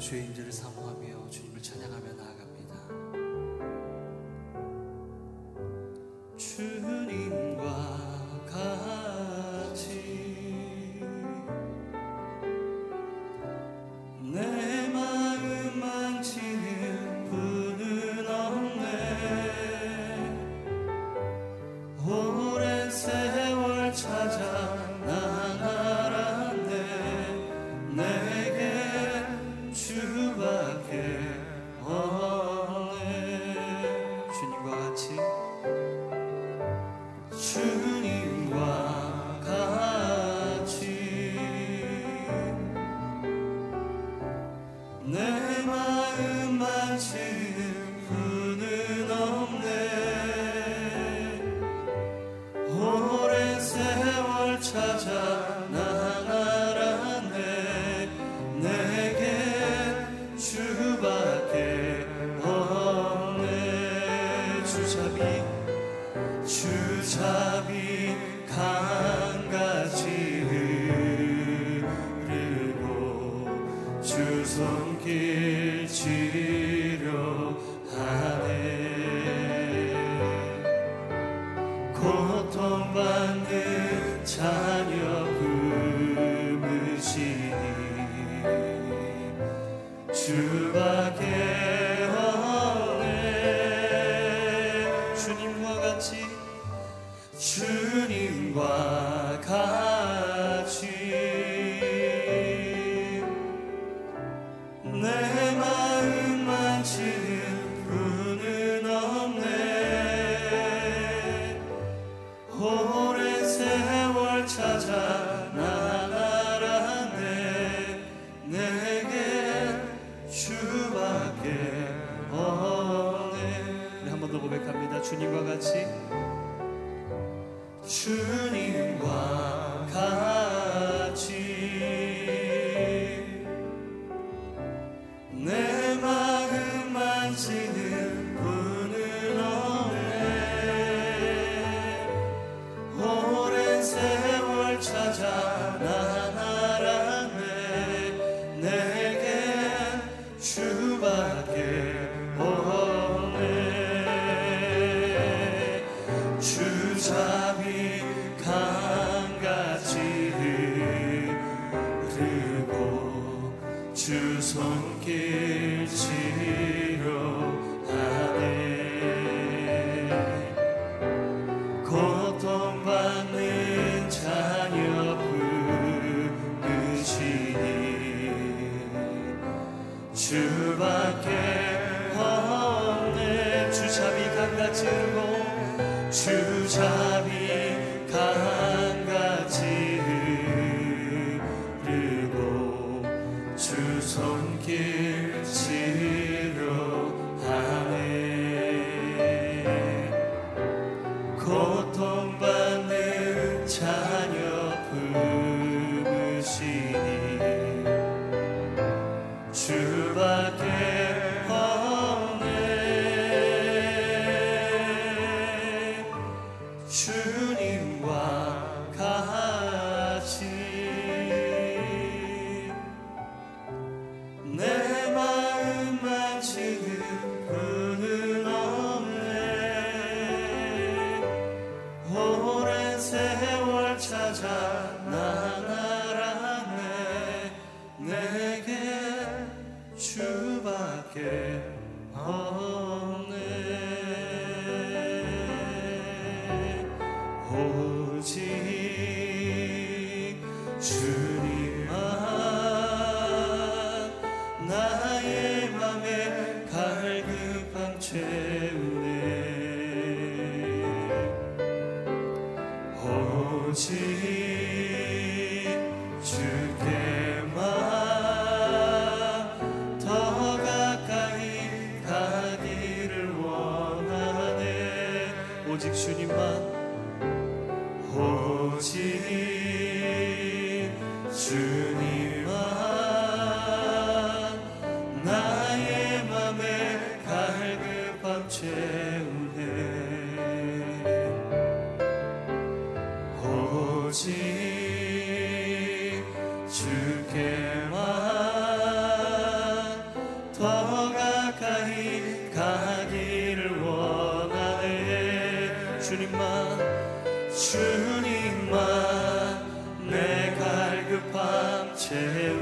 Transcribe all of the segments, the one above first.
오늘도 주의 임재를 사모하며 주님을 찬양하며 나아갑니다. 주님 주밖에 없네. 주자비 강같이 흐르고 주자비 주님만 내 갈급함 채우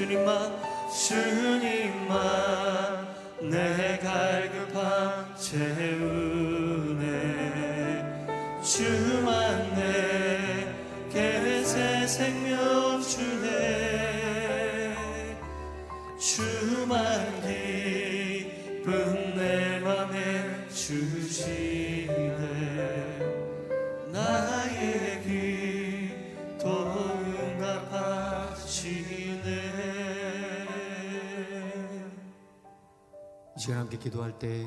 주님만 주님만 내 갈급함 채우네. 주 기도할 때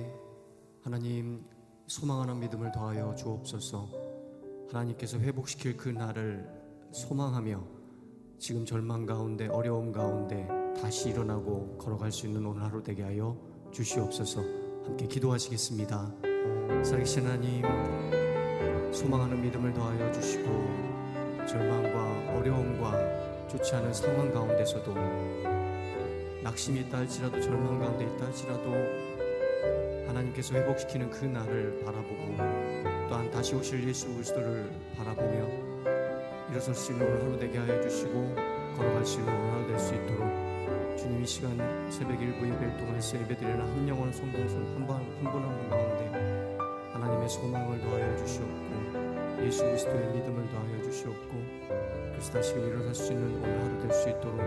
하나님 소망하는 믿음을 더하여 주옵소서. 하나님께서 회복시킬 그 날을 소망하며 지금 절망 가운데 어려움 가운데 다시 일어나고 걸어갈 수 있는 오늘 하루 되게 하여 주시옵소서. 함께 기도하시겠습니다. 살아계신 하나님 소망하는 믿음을 더하여 주시고 절망과 어려움과 좋지 않은 상황 가운데서도 낙심이 있다 할지라도 절망 가운데 있다 할지라도 하나님께서 회복시키는 그 날을 바라보고 또한 다시 오실 예수 그리스도를 바라보며 일어설 수 있는 오늘 하루 되게 하여 주시고 걸어갈 수 있는 오늘 하루 될 수 있도록 주님 이 시간 새벽 일부 예배를 통해서 예배드리는 한 영혼 성도선 한분 한 분 가운데 하나님의 소망을 더하여 주시옵고 예수 그리스도의 믿음을 더하여 주시옵고 그래서 다시금 일어설 수 있는 오늘 하루 될 수 있도록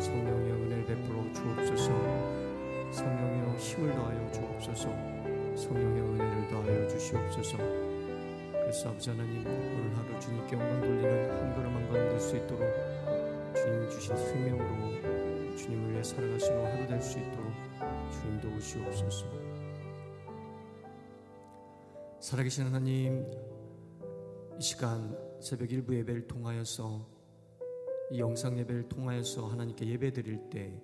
성령의 은혜를 베풀어 주옵소서 성령의 힘을 더하여 주옵소서. 성령의 은혜를 더하여 주시옵소서. 그래서 아버지 하나님 오늘 하루 주님께 영광 돌리는 한 걸음 한 걸음 될 수 있도록 주님 주신 생명으로 주님을 위해 살아가시는 하루 될 수 있도록 주님 도우시옵소서. 살아계신 하나님 이 시간 새벽 일부 예배를 통하여서 이 영상 예배를 통하여서 하나님께 예배 드릴 때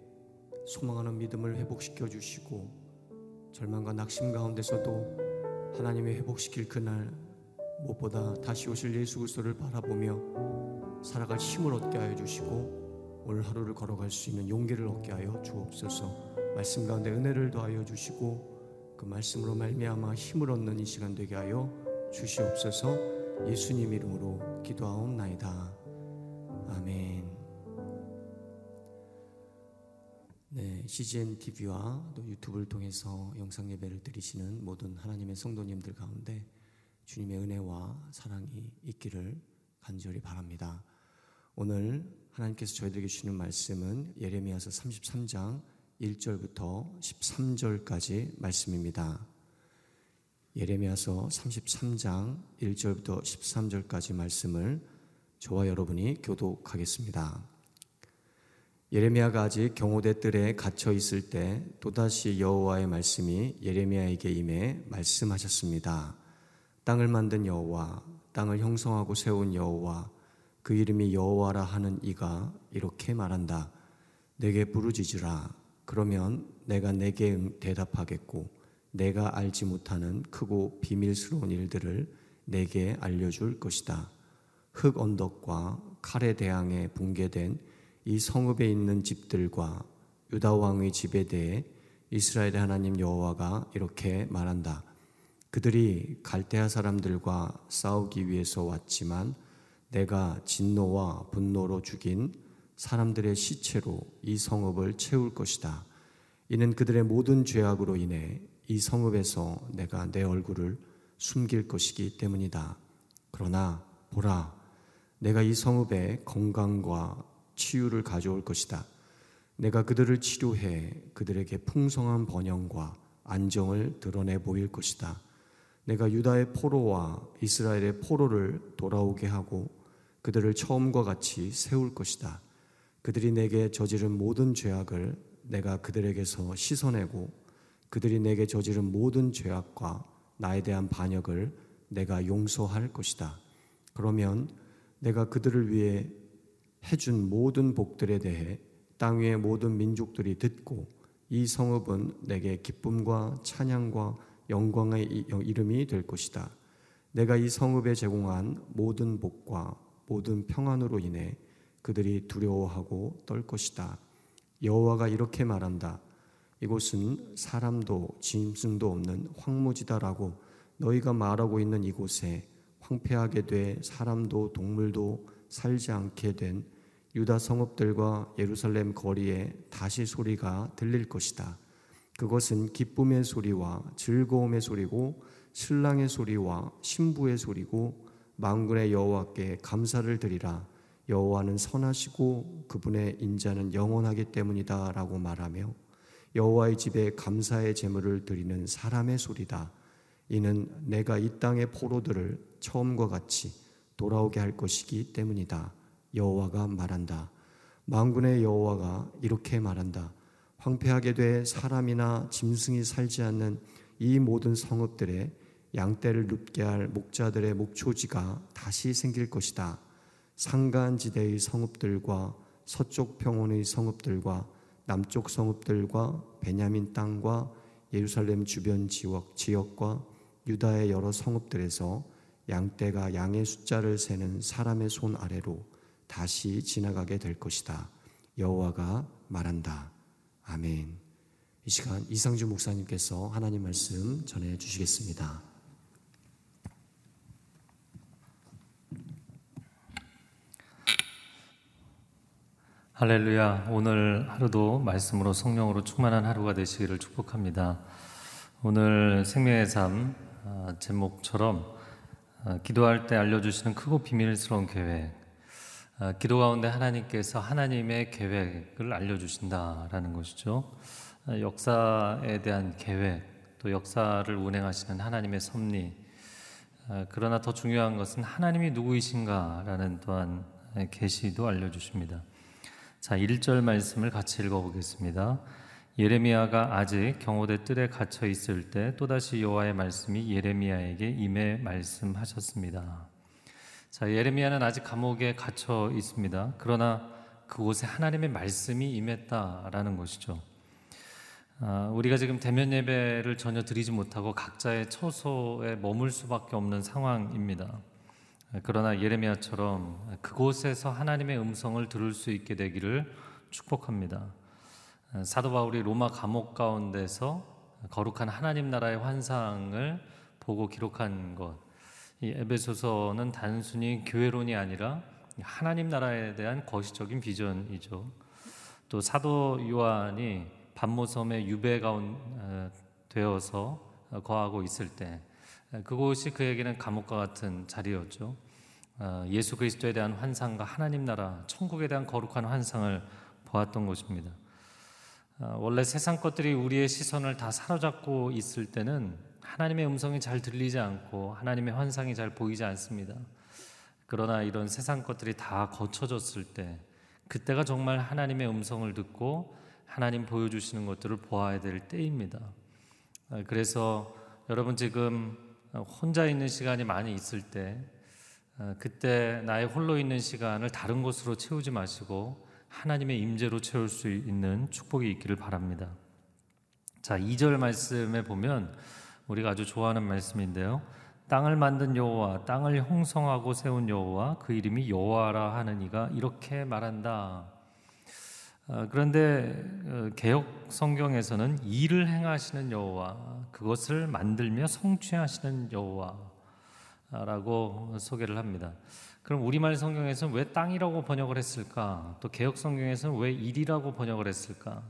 소망하는 믿음을 회복시켜 주시고 절망과 낙심 가운데서도 하나님의 회복시킬 그날 무엇보다 다시 오실 예수 그리스도를 바라보며 살아갈 힘을 얻게 하여 주시고 오늘 하루를 걸어갈 수 있는 용기를 얻게 하여 주옵소서. 말씀 가운데 은혜를 더하여 주시고 그 말씀으로 말미암아 힘을 얻는 이 시간 되게 하여 주시옵소서. 예수님 이름으로 기도하옵나이다 CGN TV와 또 유튜브를 통해서 영상 예배를 드리시는 모든 하나님의 성도님들 가운데 주님의 은혜와 사랑이 있기를 간절히 바랍니다. 오늘 하나님께서 저희들에게 주시는 말씀은 예레미야서 33장 1절부터 13절까지 말씀입니다. 예레미야서 33장 1절부터 13절까지 말씀을 저와 여러분이 교독하겠습니다. 예레미야가 아직 경호대 뜰에 갇혀 있을 때 또다시 여호와의 말씀이 예레미야에게 임해 말씀하셨습니다. 땅을 만든 여호와, 땅을 형성하고 세운 여호와, 그 이름이 여호와라 하는 이가 이렇게 말한다. 내게 부르짖으라. 그러면 내가 내게 대답하겠고, 내가 알지 못하는 크고 비밀스러운 일들을 내게 알려줄 것이다. 흙 언덕과 칼에 대항해 붕괴된 이 성읍에 있는 집들과 유다 왕의 집에 대해 이스라엘의 하나님 여호와가 이렇게 말한다. 그들이 갈대아 사람들과 싸우기 위해서 왔지만 내가 진노와 분노로 죽인 사람들의 시체로 이 성읍을 채울 것이다. 이는 그들의 모든 죄악으로 인해 이 성읍에서 내가 내 얼굴을 숨길 것이기 때문이다. 그러나 보라, 내가 이 성읍에 건강과 치유를 가져올 것이다. 내가 그들을 치료해 그들에게 풍성한 번영과 안정을 드러내 보일 것이다. 내가 유다의 포로와 이스라엘의 포로를 돌아오게 하고 그들을 처음과 같이 세울 것이다. 그들이 내게 저지른 모든 죄악을 내가 그들에게서 씻어내고 그들이 내게 저지른 모든 죄악과 나에 대한 반역을 내가 용서할 것이다. 그러면 내가 그들을 위해 해준 모든 복들에 대해 땅 위의 모든 민족들이 듣고 이 성읍은 내게 기쁨과 찬양과 영광의 이름이 될 것이다. 내가 이 성읍에 제공한 모든 복과 모든 평안으로 인해 그들이 두려워하고 떨 것이다. 여호와가 이렇게 말한다. 이곳은 사람도 짐승도 없는 황무지다라고 너희가 말하고 있는 이곳에 황폐하게 돼 사람도 동물도 살지 않게 된 유다 성읍들과 예루살렘 거리에 다시 소리가 들릴 것이다. 그것은 기쁨의 소리와 즐거움의 소리고 신랑의 소리와 신부의 소리고 만군의 여호와께 감사를 드리라. 여호와는 선하시고 그분의 인자는 영원하기 때문이다라고 말하며 여호와의 집에 감사의 제물을 드리는 사람의 소리다. 이는 내가 이 땅의 포로들을 처음과 같이 돌아오게 할 것이기 때문이다. 여호와가 말한다. 만군의 여호와가 이렇게 말한다. 황폐하게 돼 사람이나 짐승이 살지 않는 이 모든 성읍들에 양떼를 눕게 할 목자들의 목초지가 다시 생길 것이다. 상간지대의 성읍들과 서쪽 평원의 성읍들과 남쪽 성읍들과 베냐민 땅과 예루살렘 주변 지역, 지역과 유다의 여러 성읍들에서 양떼가 양의 숫자를 세는 사람의 손 아래로 다시 지나가게 될 것이다. 여호와가 말한다. 아멘. 이 시간 이상주 목사님께서 하나님 말씀 전해 주시겠습니다. 할렐루야. 오늘 하루도 말씀으로 성령으로 충만한 하루가 되시기를 축복합니다. 오늘 생명의 삶 아, 제목처럼 아, 기도할 때 알려주시는 크고 비밀스러운 계획 아, 기도 가운데 하나님께서 하나님의 계획을 알려주신다라는 것이죠. 아, 역사에 대한 계획, 또 역사를 운행하시는 하나님의 섭리. 아, 그러나 더 중요한 것은 하나님이 누구이신가라는 또한 계시도 알려주십니다. 자, 1절 말씀을 같이 읽어보겠습니다. 예레미야가 아직 경호대 뜰에 갇혀 있을 때 또다시 여호와의 말씀이 예레미야에게 임해 말씀하셨습니다. 자, 예레미야는 아직 감옥에 갇혀 있습니다. 그러나 그곳에 하나님의 말씀이 임했다라는 것이죠. 아, 우리가 지금 대면 예배를 전혀 드리지 못하고 각자의 처소에 머물 수밖에 없는 상황입니다. 그러나 예레미야처럼 그곳에서 하나님의 음성을 들을 수 있게 되기를 축복합니다. 사도 바울이 로마 감옥 가운데서 거룩한 하나님 나라의 환상을 보고 기록한 것, 이 에베소서는 단순히 교회론이 아니라 하나님 나라에 대한 거시적인 비전이죠. 또 사도 요한이 반모섬의 유배 가운 어, 되어서 거하고 있을 때 그곳이 그에게는 감옥과 같은 자리였죠. 어, 예수 그리스도에 대한 환상과 하나님 나라, 천국에 대한 거룩한 환상을 보았던 곳입니다. 어, 원래 세상 것들이 우리의 시선을 다 사로잡고 있을 때는 하나님의 음성이 잘 들리지 않고 하나님의 환상이 잘 보이지 않습니다. 그러나 이런 세상 것들이 다 거쳐졌을 때 그때가 정말 하나님의 음성을 듣고 하나님 보여주시는 것들을 보아야 될 때입니다. 아, 그래서 여러분 지금 혼자 있는 시간이 많이 있을 때 아, 그때 나의 홀로 있는 시간을 다른 곳으로 채우지 마시고 하나님의 임재로 채울 수 있는 축복이 있기를 바랍니다. 자, 2절 말씀에 보면 우리가 아주 좋아하는 말씀인데요. 땅을 만든 여호와, 땅을 형성하고 세운 여호와, 그 이름이 여호와라 하는 이가 이렇게 말한다. 어, 그런데 어, 개혁 성경에서는 일을 행하시는 여호와, 그것을 만들며 성취하시는 여호와라고 소개를 합니다. 그럼 우리말 성경에서는 왜 땅이라고 번역을 했을까? 또 개혁 성경에서는 왜 일이라고 번역을 했을까?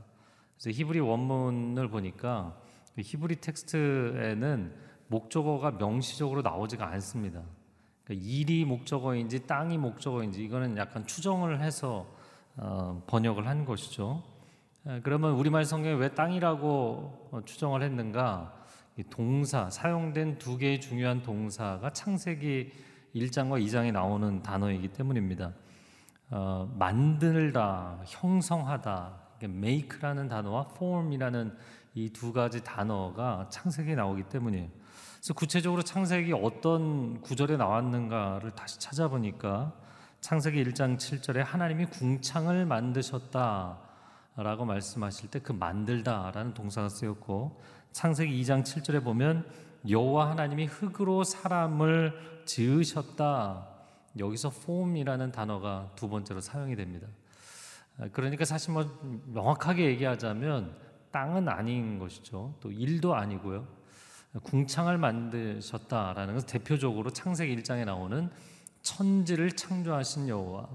그래서 히브리 원문을 보니까 그 히브리 텍스트에는 목적어가 명시적으로 나오지가 않습니다. 그러니까 일이 목적어인지 땅이 목적어인지 이거는 약간 추정을 해서 어, 번역을 한 것이죠. 에, 그러면 우리말 성경에 왜 땅이라고 어, 추정을 했는가? 이 동사 사용된 두 개의 중요한 동사가 창세기 1장과 2장에 나오는 단어이기 때문입니다. 어, 만들다, 형성하다, make라는 단어와 form이라는 이 두 가지 단어가 창세기에 나오기 때문이에요. 그래서 구체적으로 창세기 어떤 구절에 나왔는가를 다시 찾아보니까 창세기 1장 7절에 하나님이 궁창을 만드셨다라고 말씀하실 때 그 만들다라는 동사가 쓰였고 창세기 2장 7절에 보면 여호와 하나님이 흙으로 사람을 지으셨다. 여기서 form이라는 단어가 두 번째로 사용이 됩니다. 그러니까 사실 뭐 명확하게 얘기하자면 땅은 아닌 것이죠. 또 일도 아니고요. 궁창을 만드셨다라는 것은 대표적으로 창세기 1장에 나오는 천지를 창조하신 여호와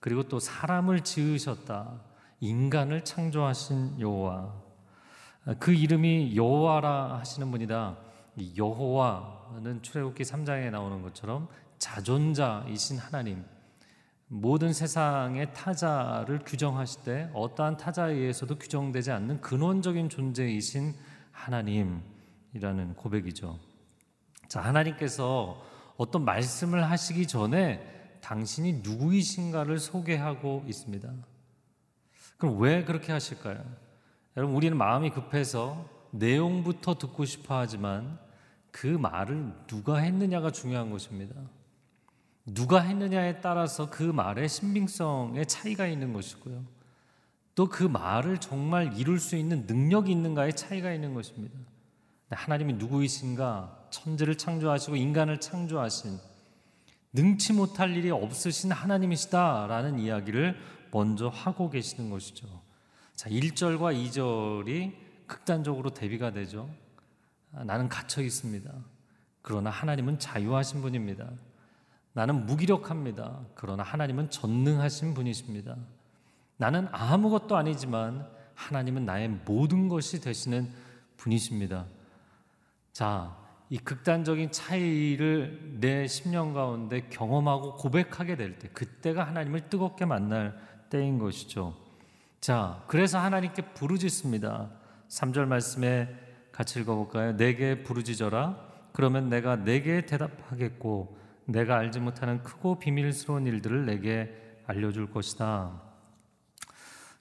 그리고 또 사람을 지으셨다. 인간을 창조하신 여호와 그 이름이 여호와라 하시는 분이다. 여호와는 출애굽기 3장에 나오는 것처럼 자존자이신 하나님 모든 세상의 타자를 규정하실 때 어떠한 타자에 의해서도 규정되지 않는 근원적인 존재이신 하나님이라는 고백이죠. 자, 하나님께서 어떤 말씀을 하시기 전에 당신이 누구이신가를 소개하고 있습니다. 그럼 왜 그렇게 하실까요? 여러분, 우리는 마음이 급해서 내용부터 듣고 싶어 하지만 그 말을 누가 했느냐가 중요한 것입니다. 누가 했느냐에 따라서 그 말의 신빙성에 차이가 있는 것이고요. 또 그 말을 정말 이룰 수 있는 능력이 있는가에 차이가 있는 것입니다. 하나님이 누구이신가? 천지를 창조하시고 인간을 창조하신 능치 못할 일이 없으신 하나님이시다라는 이야기를 먼저 하고 계시는 것이죠. 자, 1절과 2절이 극단적으로 대비가 되죠. 나는 갇혀 있습니다. 그러나 하나님은 자유하신 분입니다. 나는 무기력합니다. 그러나 하나님은 전능하신 분이십니다. 나는 아무것도 아니지만 하나님은 나의 모든 것이 되시는 분이십니다. 자, 이 극단적인 차이를 내 10년 가운데 경험하고 고백하게 될 때, 그때가 하나님을 뜨겁게 만날 때인 것이죠. 자, 그래서 하나님께 부르짖습니다. 3절 말씀에 같이 읽어볼까요? 내게 부르짖어라. 그러면 내가 내게 대답하겠고, 내가 알지 못하는 크고 비밀스러운 일들을 내게 알려줄 것이다.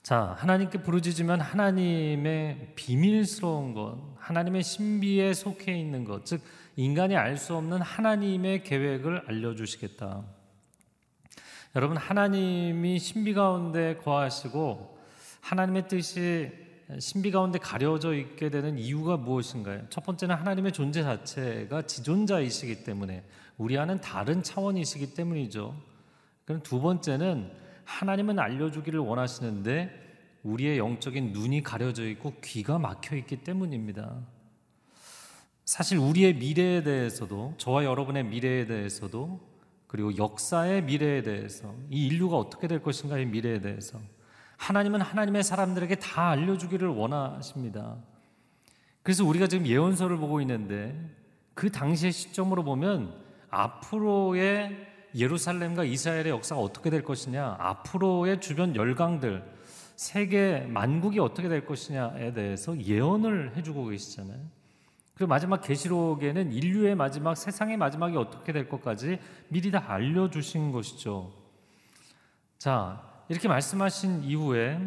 자, 하나님께 부르짖으면 하나님의 비밀스러운 것, 하나님의 신비에 속해 있는 것, 즉 인간이 알 수 없는 하나님의 계획을 알려주시겠다. 여러분, 하나님이 신비 가운데 거하시고 하나님의 뜻이 신비 가운데 가려져 있게 되는 이유가 무엇인가요? 첫 번째는 하나님의 존재 자체가 지존자이시기 때문에 우리와는 다른 차원이시기 때문이죠. 그럼 두 번째는 하나님은 알려주기를 원하시는데 우리의 영적인 눈이 가려져 있고 귀가 막혀 있기 때문입니다. 사실 우리의 미래에 대해서도 저와 여러분의 미래에 대해서도 그리고 역사의 미래에 대해서 이 인류가 어떻게 될 것인가의 미래에 대해서 하나님은 하나님의 사람들에게 다 알려주기를 원하십니다. 그래서 우리가 지금 예언서를 보고 있는데 그 당시의 시점으로 보면 앞으로의 예루살렘과 이스라엘의 역사가 어떻게 될 것이냐, 앞으로의 주변 열강들, 세계 만국이 어떻게 될 것이냐에 대해서 예언을 해주고 계시잖아요. 그리고 마지막 계시록에는 인류의 마지막, 세상의 마지막이 어떻게 될 것까지 미리 다 알려주신 것이죠. 자, 이렇게 말씀하신 이후에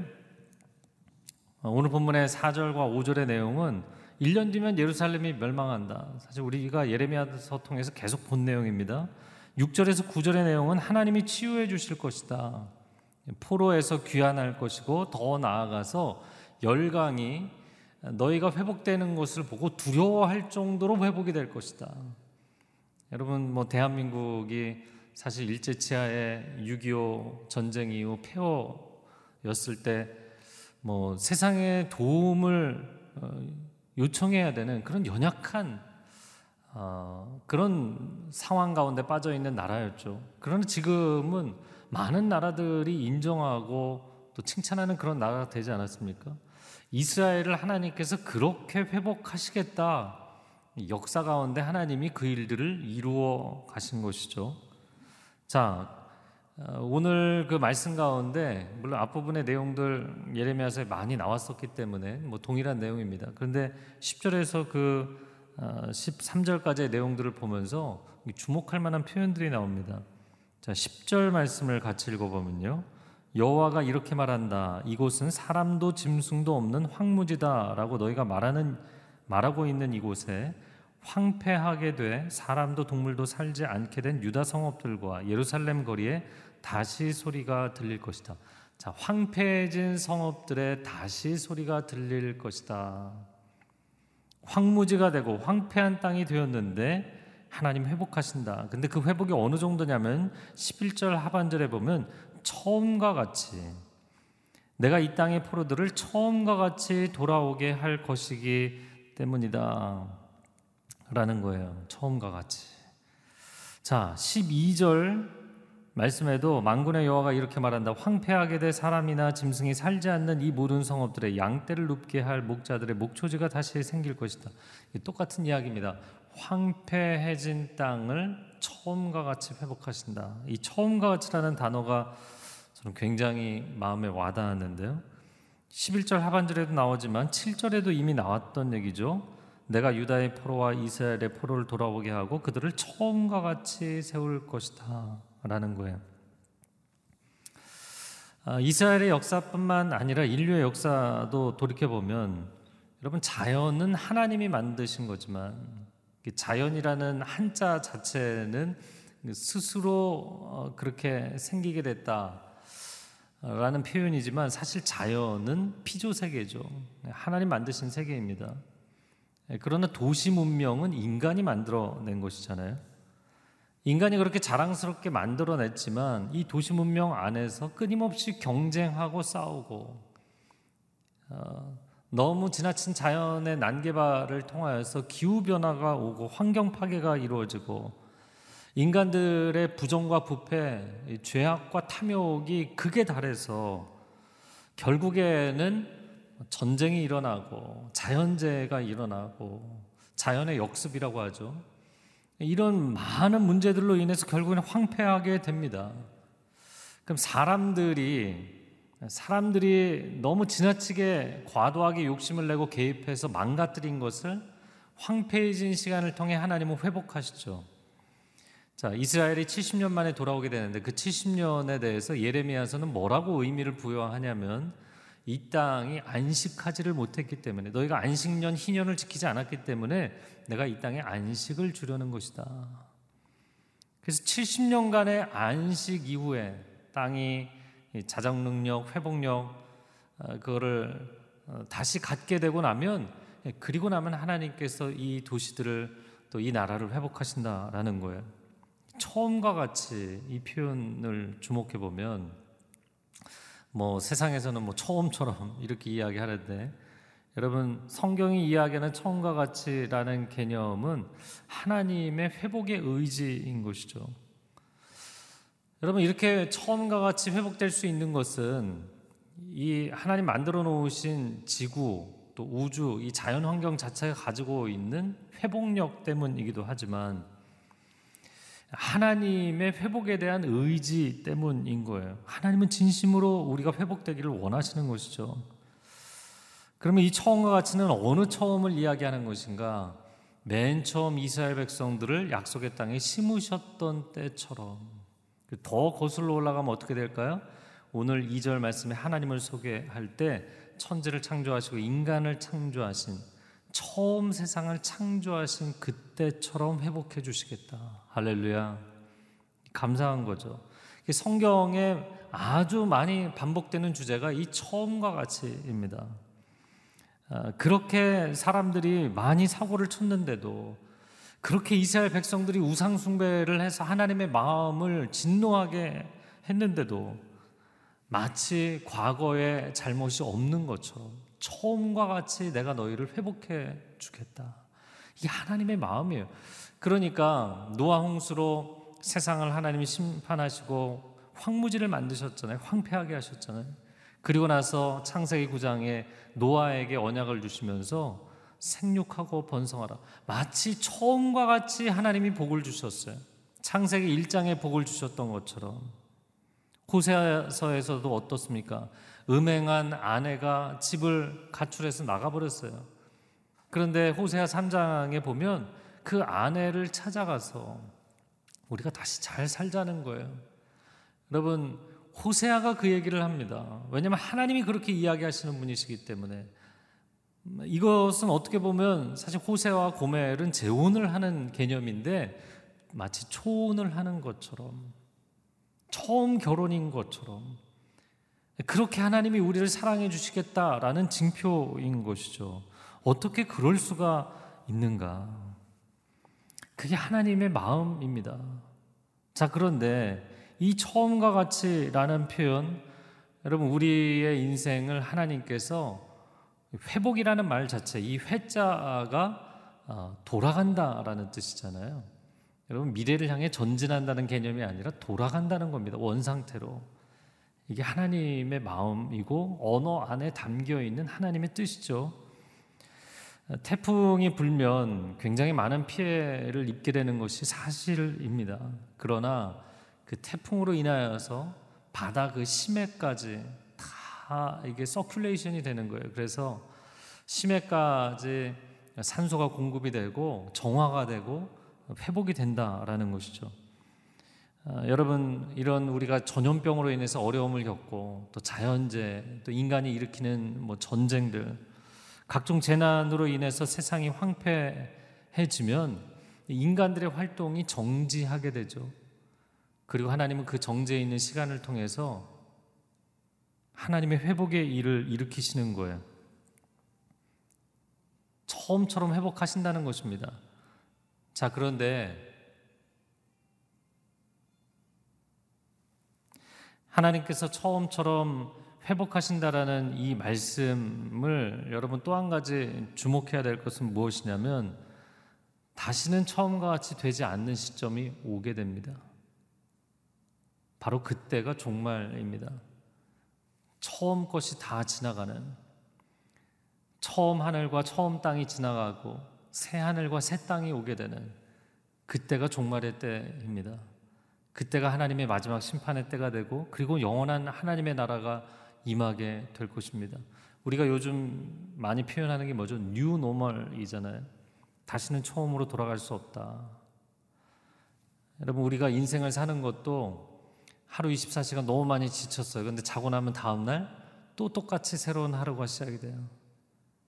오늘 본문의 4절과 5절의 내용은 1년 뒤면 예루살렘이 멸망한다. 사실 우리가 예레미야서 통해서 계속 본 내용입니다. 6절에서 9절의 내용은 하나님이 치유해 주실 것이다. 포로에서 귀환할 것이고 더 나아가서 열강이 너희가 회복되는 것을 보고 두려워할 정도로 회복이 될 것이다. 여러분 뭐 대한민국이 사실 일제 치하의 6.25 전쟁 이후 폐허였을 때 뭐 세상의 도움을 어, 요청해야 되는 그런 연약한 어, 그런 상황 가운데 빠져 있는 나라였죠. 그러나 지금은 많은 나라들이 인정하고 또 칭찬하는 그런 나라가 되지 않았습니까? 이스라엘을 하나님께서 그렇게 회복하시겠다. 역사 가운데 하나님이 그 일들을 이루어 가신 것이죠. 자, 어, 오늘 그 말씀 가운데 물론 앞부분의 내용들 예레미야서에 많이 나왔었기 때문에 뭐 동일한 내용입니다. 그런데 10절에서 그 13절까지의 어, 내용들을 보면서 주목할 만한 표현들이 나옵니다. 자, 10절 말씀을 같이 읽어 보면요. 여호와가 이렇게 말한다. 이곳은 사람도 짐승도 없는 황무지다라고 너희가 말하는 말하고 있는 이곳에 황폐하게 돼 사람도 동물도 살지 않게 된 유다 성읍들과 예루살렘 거리에 다시 소리가 들릴 것이다. 자, 황폐해진 성읍들에 다시 소리가 들릴 것이다. 황무지가 되고 황폐한 땅이 되었는데 하나님 회복하신다. 근데 그 회복이 어느 정도냐면 11절 하반절에 보면 처음과 같이 내가 이 땅의 포로들을 처음과 같이 돌아오게 할 것이기 때문이다. 라는 거예요. 처음과 같이. 자, 12절 말씀에도 만군의 여호와가 이렇게 말한다. 황폐하게 될 사람이나 짐승이 살지 않는 이 모든 성읍들의 양떼를 눕게 할 목자들의 목초지가 다시 생길 것이다. 똑같은 이야기입니다. 황폐해진 땅을 처음과 같이 회복하신다. 이 처음과 같이라는 단어가 저는 굉장히 마음에 와닿았는데요. 11절 하반절에도 나오지만 7절에도 이미 나왔던 얘기죠. 내가 유다의 포로와 이스라엘의 포로를 돌아오게 하고 그들을 처음과 같이 세울 것이다. 라는 거예요. 아, 이스라엘의 역사뿐만 아니라 인류의 역사도 돌이켜 보면 여러분 자연은 하나님이 만드신 거지만 자연이라는 한자 자체는 스스로 어, 그렇게 생기게 됐다 라는 표현이지만 사실 자연은 피조 세계죠. 하나님 만드신 세계입니다. 그러나 도시 문명은 인간이 만들어낸 것이잖아요. 인간이 그렇게 자랑스럽게 만들어냈지만 이 도시 문명 안에서 끊임없이 경쟁하고 싸우고 어, 너무 지나친 자연의 난개발을 통하여서 기후 변화가 오고 환경 파괴가 이루어지고 인간들의 부정과 부패, 죄악과 탐욕이 극에 달해서 결국에는 전쟁이 일어나고 자연재해가 일어나고 자연의 역습이라고 하죠. 이런 많은 문제들로 인해서 결국에는 황폐하게 됩니다. 그럼 사람들이 사람들이 너무 지나치게 과도하게 욕심을 내고 개입해서 망가뜨린 것을 황폐해진 시간을 통해 하나님은 회복하시죠. 자, 이스라엘이 70년 만에 돌아오게 되는데 그 70년에 대해서 예레미야서는 뭐라고 의미를 부여하냐면 이 땅이 안식하지를 못했기 때문에 너희가 안식년 희년을 지키지 않았기 때문에 내가 이 땅에 안식을 주려는 것이다. 그래서 70년간의 안식 이후에 땅이 자정 능력, 회복력 어, 그거를 어, 다시 갖게 되고 나면 예, 그리고 나면 하나님께서 이 도시들을 또 이 나라를 회복하신다라는 거예요. 처음과 같이 이 표현을 주목해 보면 뭐 세상에서는 뭐 처음처럼 이렇게 이야기하는데 여러분 성경이 이야기하는 처음과 같이라는 개념은 하나님의 회복의 의지인 것이죠. 여러분 이렇게 처음과 같이 회복될 수 있는 것은 이 하나님 만들어 놓으신 지구 또 우주 이 자연 환경 자체가 가지고 있는 회복력 때문이기도 하지만 하나님의 회복에 대한 의지 때문인 거예요. 하나님은 진심으로 우리가 회복되기를 원하시는 것이죠. 그러면 이 처음과 같이는 어느 처음을 이야기하는 것인가? 맨 처음 이스라엘 백성들을 약속의 땅에 심으셨던 때처럼 더 거슬러 올라가면 어떻게 될까요? 오늘 2절 말씀에 하나님을 소개할 때 천지를 창조하시고 인간을 창조하신 처음 세상을 창조하신 그때처럼 회복해 주시겠다. 할렐루야. 감사한 거죠. 성경에 아주 많이 반복되는 주제가 이 처음과 같이입니다. 아, 그렇게 사람들이 많이 사고를 쳤는데도 그렇게 이스라엘 백성들이 우상 숭배를 해서 하나님의 마음을 진노하게 했는데도 마치 과거에 잘못이 없는 것처럼 처음과 같이 내가 너희를 회복해 주겠다. 이게 하나님의 마음이에요. 그러니까 노아 홍수로 세상을 하나님이 심판하시고 황무지를 만드셨잖아요. 황폐하게 하셨잖아요. 그리고 나서 창세기 9장에 노아에게 언약을 주시면서 생육하고 번성하라. 마치 처음과 같이 하나님이 복을 주셨어요. 창세기 1장에 복을 주셨던 것처럼. 호세아서에서도 어떻습니까? 음행한 아내가 집을 가출해서 나가버렸어요. 그런데 호세아 3장에 보면 그 아내를 찾아가서 우리가 다시 잘 살자는 거예요. 여러분, 호세아가 그 얘기를 합니다. 왜냐하면 하나님이 그렇게 이야기하시는 분이시기 때문에 이것은 어떻게 보면 사실 호세와 고멜은 재혼을 하는 개념인데 마치 초혼을 하는 것처럼 처음 결혼인 것처럼 그렇게 하나님이 우리를 사랑해 주시겠다라는 징표인 것이죠. 어떻게 그럴 수가 있는가? 그게 하나님의 마음입니다. 자, 그런데 이 처음과 같이라는 표현, 여러분, 우리의 인생을 하나님께서 회복이라는 말 자체, 이 회자가 어, 돌아간다라는 뜻이잖아요. 여러분, 미래를 향해 전진한다는 개념이 아니라 돌아간다는 겁니다. 원상태로. 이게 하나님의 마음이고 언어 안에 담겨 있는 하나님의 뜻이죠. 태풍이 불면 굉장히 많은 피해를 입게 되는 것이 사실입니다. 그러나 그 태풍으로 인하여서 바다 그 심해까지 다 이게 서큘레이션이 되는 거예요. 그래서 심해까지 산소가 공급이 되고 정화가 되고 회복이 된다라는 것이죠. 아, 여러분 이런 우리가 전염병으로 인해서 어려움을 겪고 또 자연재 또 인간이 일으키는 뭐 전쟁들 각종 재난으로 인해서 세상이 황폐해지면 인간들의 활동이 정지하게 되죠. 그리고 하나님은 그 정지해 있는 시간을 통해서 하나님의 회복의 일을 일으키시는 거예요. 처음처럼 회복하신다는 것입니다. 자, 그런데 하나님께서 처음처럼 회복하신다라는 이 말씀을 여러분 또 한 가지 주목해야 될 것은 무엇이냐면 다시는 처음과 같이 되지 않는 시점이 오게 됩니다. 바로 그때가 종말입니다. 처음 것이 다 지나가는 처음 하늘과 처음 땅이 지나가고 새 하늘과 새 땅이 오게 되는 그때가 종말의 때입니다. 그때가 하나님의 마지막 심판의 때가 되고 그리고 영원한 하나님의 나라가 임하게 될 것입니다. 우리가 요즘 많이 표현하는 게 뭐죠? new normal이잖아요. 다시는 처음으로 돌아갈 수 없다. 여러분 우리가 인생을 사는 것도 하루 24시간 너무 많이 지쳤어요. 근데 자고 나면 다음 날 또 똑같이 새로운 하루가 시작이 돼요.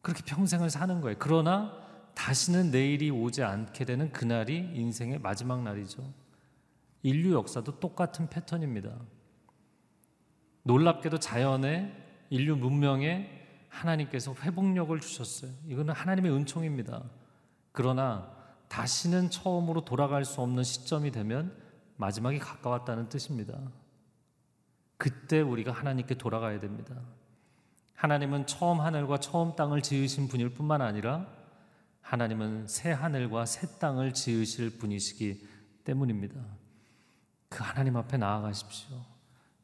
그렇게 평생을 사는 거예요. 그러나 다시는 내일이 오지 않게 되는 그날이 인생의 마지막 날이죠. 인류 역사도 똑같은 패턴입니다. 놀랍게도 자연에 인류 문명에 하나님께서 회복력을 주셨어요. 이거는 하나님의 은총입니다. 그러나 다시는 처음으로 돌아갈 수 없는 시점이 되면 마지막이 가까웠다는 뜻입니다. 그때 우리가 하나님께 돌아가야 됩니다. 하나님은 처음 하늘과 처음 땅을 지으신 분일 뿐만 아니라 하나님은 새 하늘과 새 땅을 지으실 분이시기 때문입니다. 그 하나님 앞에 나아가십시오.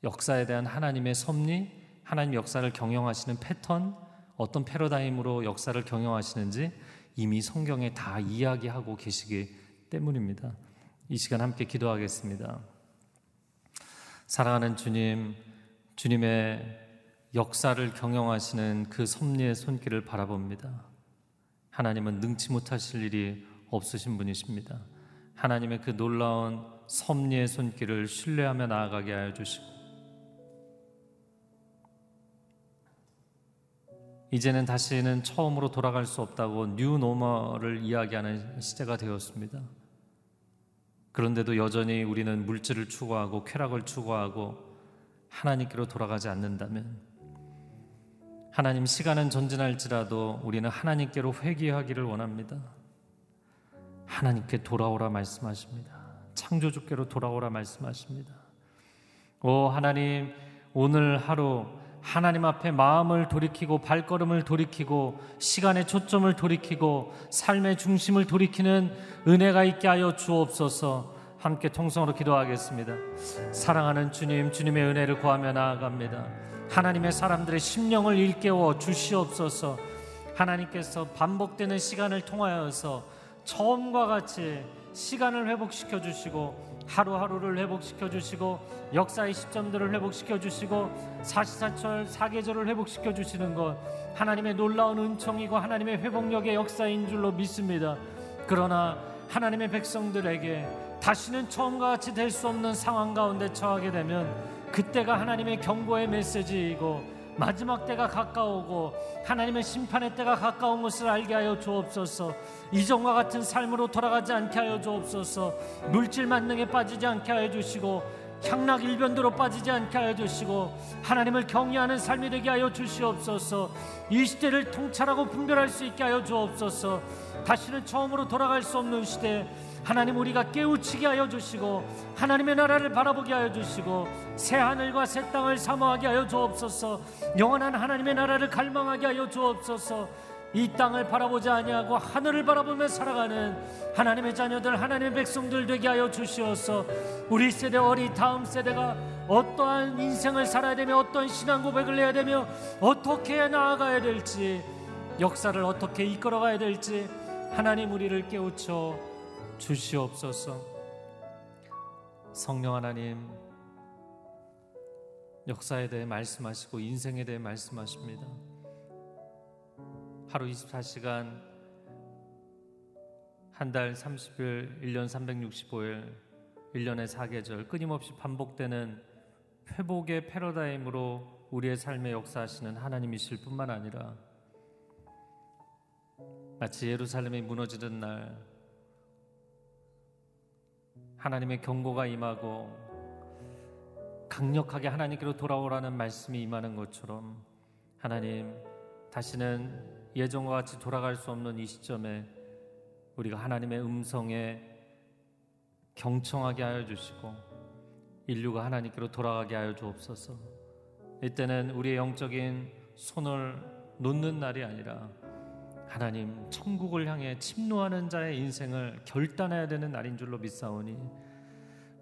역사에 대한 하나님의 섭리, 하나님 역사를 경영하시는 패턴, 어떤 패러다임으로 역사를 경영하시는지 이미 성경에 다 이야기하고 계시기 때문입니다. 이 시간 함께 기도하겠습니다. 사랑하는 주님, 주님의 역사를 경영하시는 그 섭리의 손길을 바라봅니다. 하나님은 능치 못하실 일이 없으신 분이십니다. 하나님의 그 놀라운 섭리의 손길을 신뢰하며 나아가게 하여 주시고 이제는 다시는 처음으로 돌아갈 수 없다고 new normal을 이야기하는 시대가 되었습니다. 그런데도 여전히 우리는 물질을 추구하고 쾌락을 추구하고 하나님께로 돌아가지 않는다면 하나님 시간은 전진할지라도 우리는 하나님께로 회귀하기를 원합니다. 하나님께 돌아오라 말씀하십니다. 창조주께로 돌아오라 말씀하십니다. 오 하나님 오늘 하루 하나님 앞에 마음을 돌이키고 발걸음을 돌이키고 시간의 초점을 돌이키고 삶의 중심을 돌이키는 은혜가 있게 하여 주옵소서. 함께 통성으로 기도하겠습니다. 사랑하는 주님, 주님의 은혜를 구하며 나아갑니다. 하나님의 사람들의 심령을 일깨워 주시옵소서. 하나님께서 반복되는 시간을 통하여서 처음과 같이 시간을 회복시켜 주시고 하루하루를 회복시켜 주시고 역사의 시점들을 회복시켜 주시고 사시사철 사계절을 회복시켜 주시는 것 하나님의 놀라운 은총이고 하나님의 회복력의 역사인 줄로 믿습니다. 그러나 하나님의 백성들에게 다시는 처음과 같이 될 수 없는 상황 가운데 처하게 되면 그때가 하나님의 경고의 메시지이고 마지막 때가 가까우고 하나님의 심판의 때가 가까운 것을 알게 하여 주옵소서. 이전과 같은 삶으로 돌아가지 않게 하여 주옵소서. 물질 만능에 빠지지 않게 하여 주시고 향락 일변도로 빠지지 않게 하여 주시고 하나님을 경외하는 삶이 되게 하여 주시옵소서. 이 시대를 통찰하고 분별할 수 있게 하여 주옵소서. 다시는 처음으로 돌아갈 수 없는 시대 하나님 우리가 깨우치게 하여 주시고 하나님의 나라를 바라보게 하여 주시고 새 하늘과 새 땅을 사모하게 하여 주옵소서. 영원한 하나님의 나라를 갈망하게 하여 주옵소서. 이 땅을 바라보지 아니하고 하늘을 바라보며 살아가는 하나님의 자녀들 하나님의 백성들 되게 하여 주시옵소서 우리 세대 어리 다음 세대가 어떠한 인생을 살아야 되며 어떤 신앙 고백을 해야 되며 어떻게 나아가야 될지 역사를 어떻게 이끌어가야 될지 하나님 우리를 깨우쳐 주시옵소서. 성령 하나님 역사에 대해 말씀하시고 인생에 대해 말씀하십니다. 하루 24시간 한 달 30일 1년 365일 1년의 4계절 끊임없이 반복되는 회복의 패러다임으로 우리의 삶에 역사하시는 하나님이실 뿐만 아니라 마치 예루살렘이 무너지는 날 하나님의 경고가 임하고 강력하게 하나님께로 돌아오라는 말씀이 임하는 것처럼 하나님 다시는 예전과 같이 돌아갈 수 없는 이 시점에 우리가 하나님의 음성에 경청하게 하여 주시고 인류가 하나님께로 돌아가게 하여 주옵소서. 이때는 우리의 영적인 손을 놓는 날이 아니라 하나님 천국을 향해 침노하는 자의 인생을 결단해야 되는 날인 줄로 믿사오니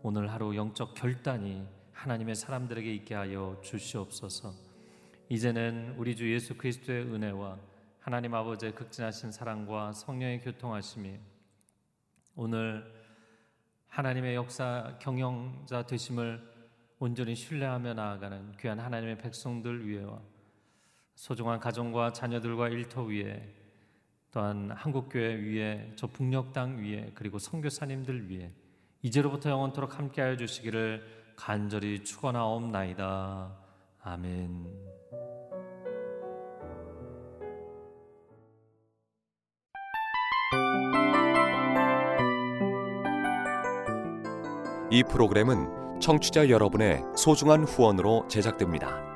오늘 하루 영적 결단이 하나님의 사람들에게 있게 하여 주시옵소서. 이제는 우리 주 예수 그리스도의 은혜와 하나님 아버지의 극진하신 사랑과 성령의 교통하심이 오늘 하나님의 역사 경영자 되심을 온전히 신뢰하며 나아가는 귀한 하나님의 백성들 위에와 소중한 가정과 자녀들과 일터 위에 또한 한국교회 위에 저 북녘 땅 위에 그리고 선교사님들 위에 이제로부터 영원토록 함께하여 주시기를 간절히 축원하옵나이다. 아멘. 이 프로그램은 청취자 여러분의 소중한 후원으로 제작됩니다.